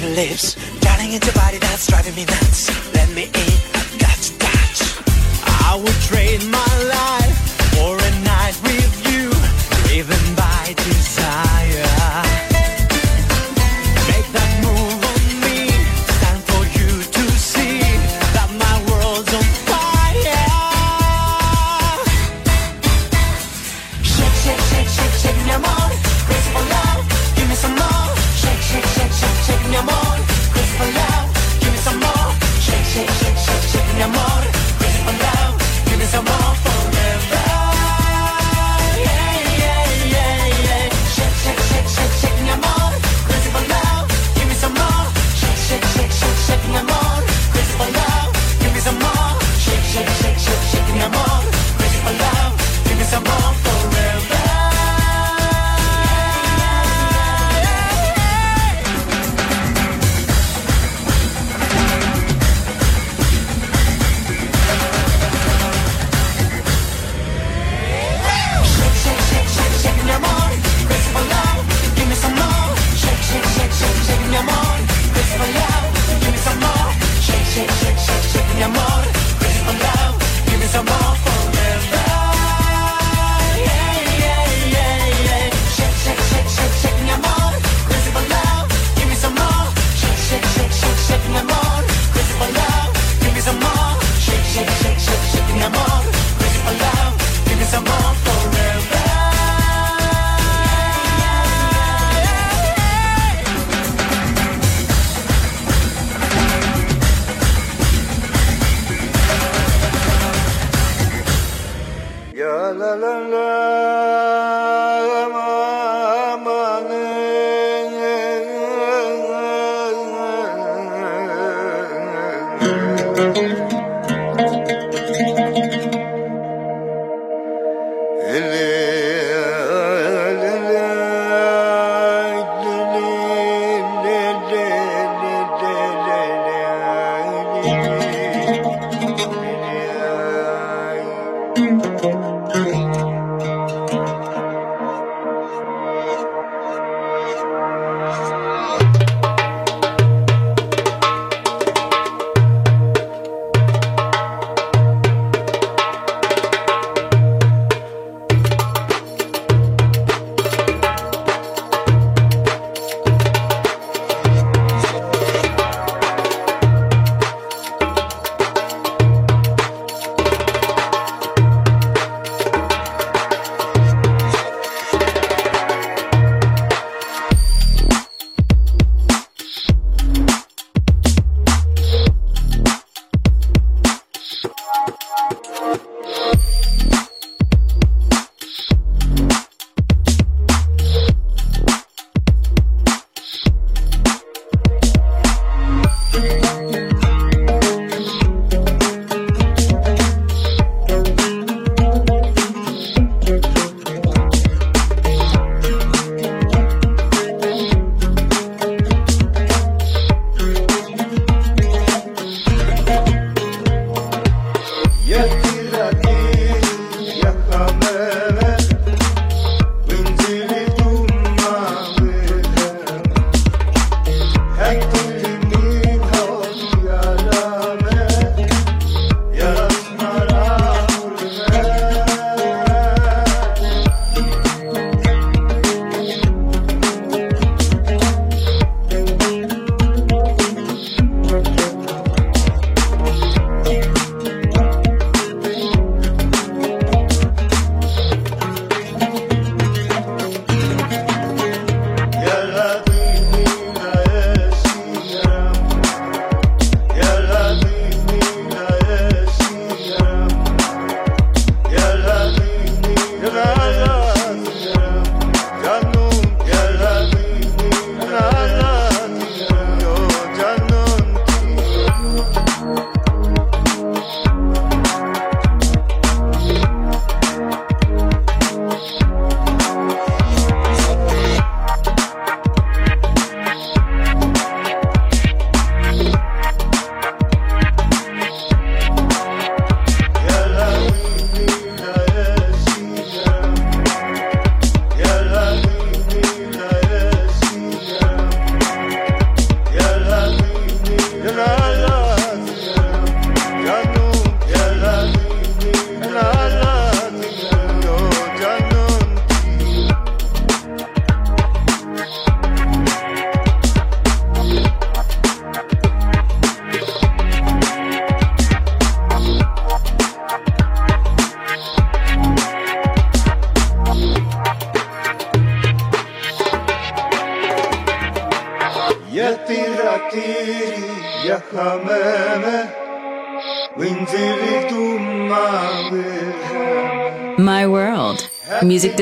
lips Darling, it's your body that's driving me nuts. Let me in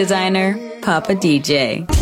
designer, Papa DJ.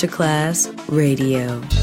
Masterclass Radio.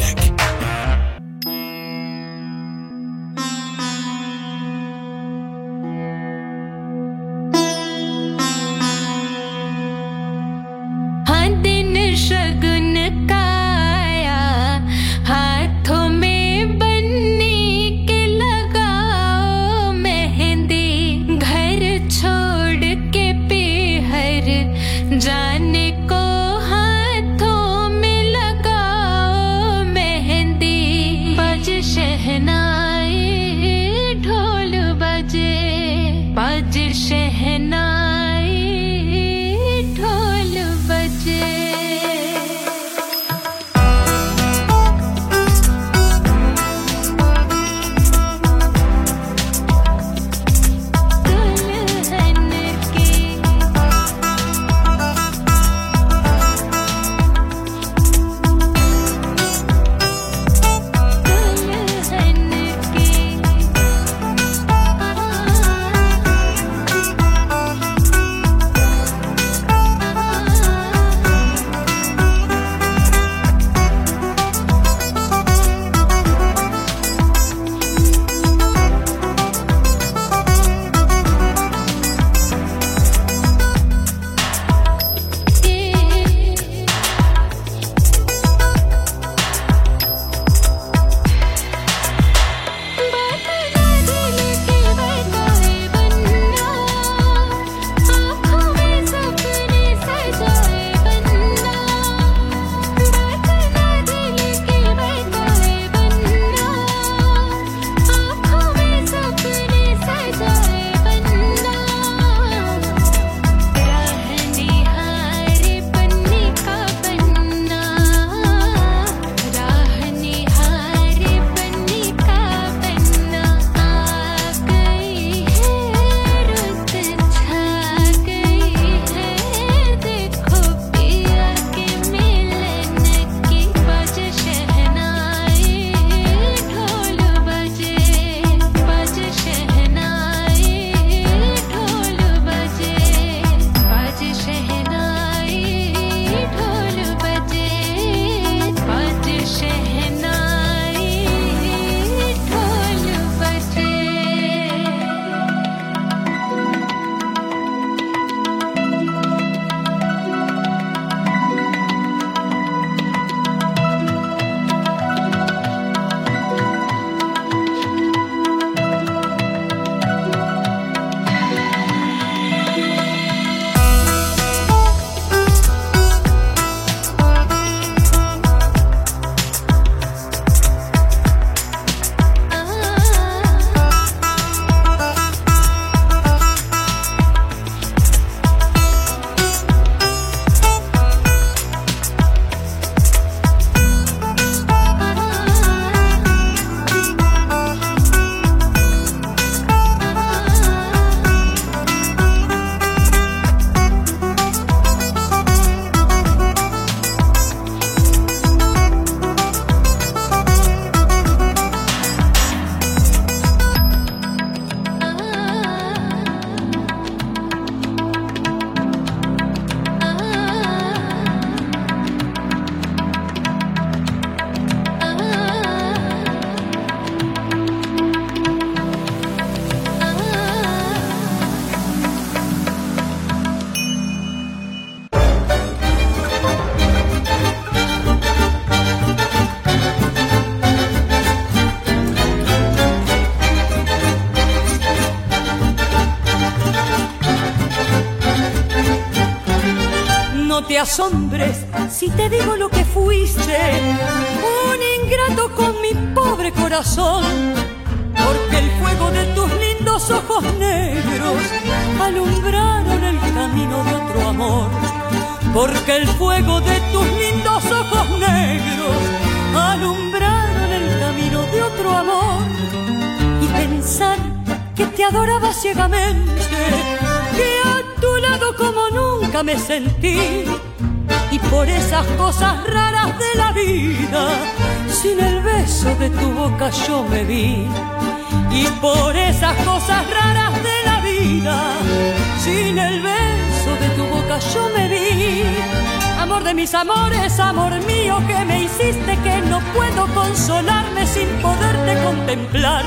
Music. Asombres si te digo lo que fuiste, un ingrato con mi pobre corazón, porque el fuego de tus lindos ojos negros alumbraron el camino de otro amor, porque el fuego de tus lindos ojos negros alumbraron el camino de otro amor, y pensar que te adoraba ciegamente, que a tu lado como nunca me sentí. Por esas cosas raras de la vida, sin el beso de tu boca yo me vi. Y por esas cosas raras de la vida, sin el beso de tu boca yo me vi. Amor de mis amores, amor mío, que me hiciste que no puedo consolarme sin poderte contemplar.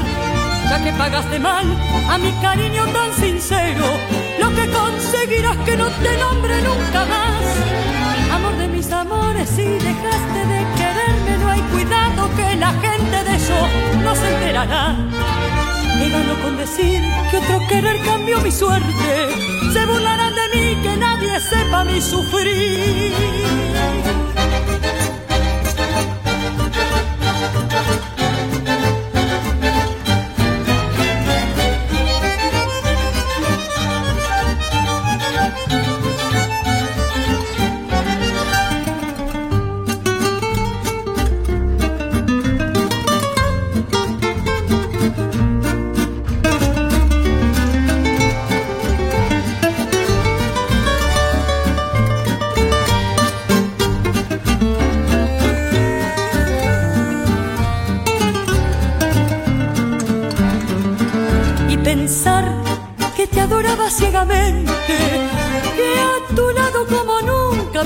Ya que pagaste mal a mi cariño tan sincero, lo que conseguirás que no te nombre nunca más. Mis amores, si dejaste de quererme, no hay cuidado que la gente de eso no se enterará. Me gano con decir que otro querer cambió mi suerte. Se burlarán de mí, que nadie sepa mi sufrir.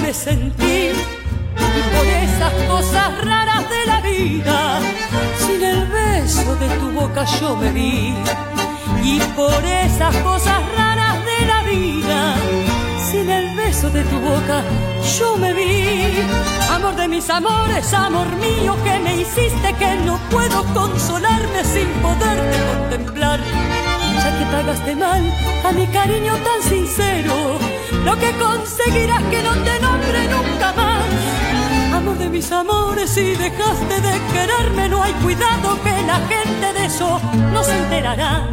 Y por esas cosas raras de la vida, sin el beso de tu boca yo me vi. Y por esas cosas raras de la vida, sin el beso de tu boca yo me vi. Amor de mis amores, amor mío, que me hiciste que no puedo consolarme sin poderte contemplar. Ya que pagaste mal a mi cariño tan sincero, lo que conseguirás que no te nombre nunca más. Amor de mis amores, si dejaste de quererme, no hay cuidado que la gente de eso no se enterará.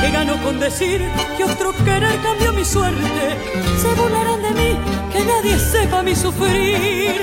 Que gano con decir que otro querer cambió mi suerte. Se burlarán de mí, que nadie sepa mi sufrir.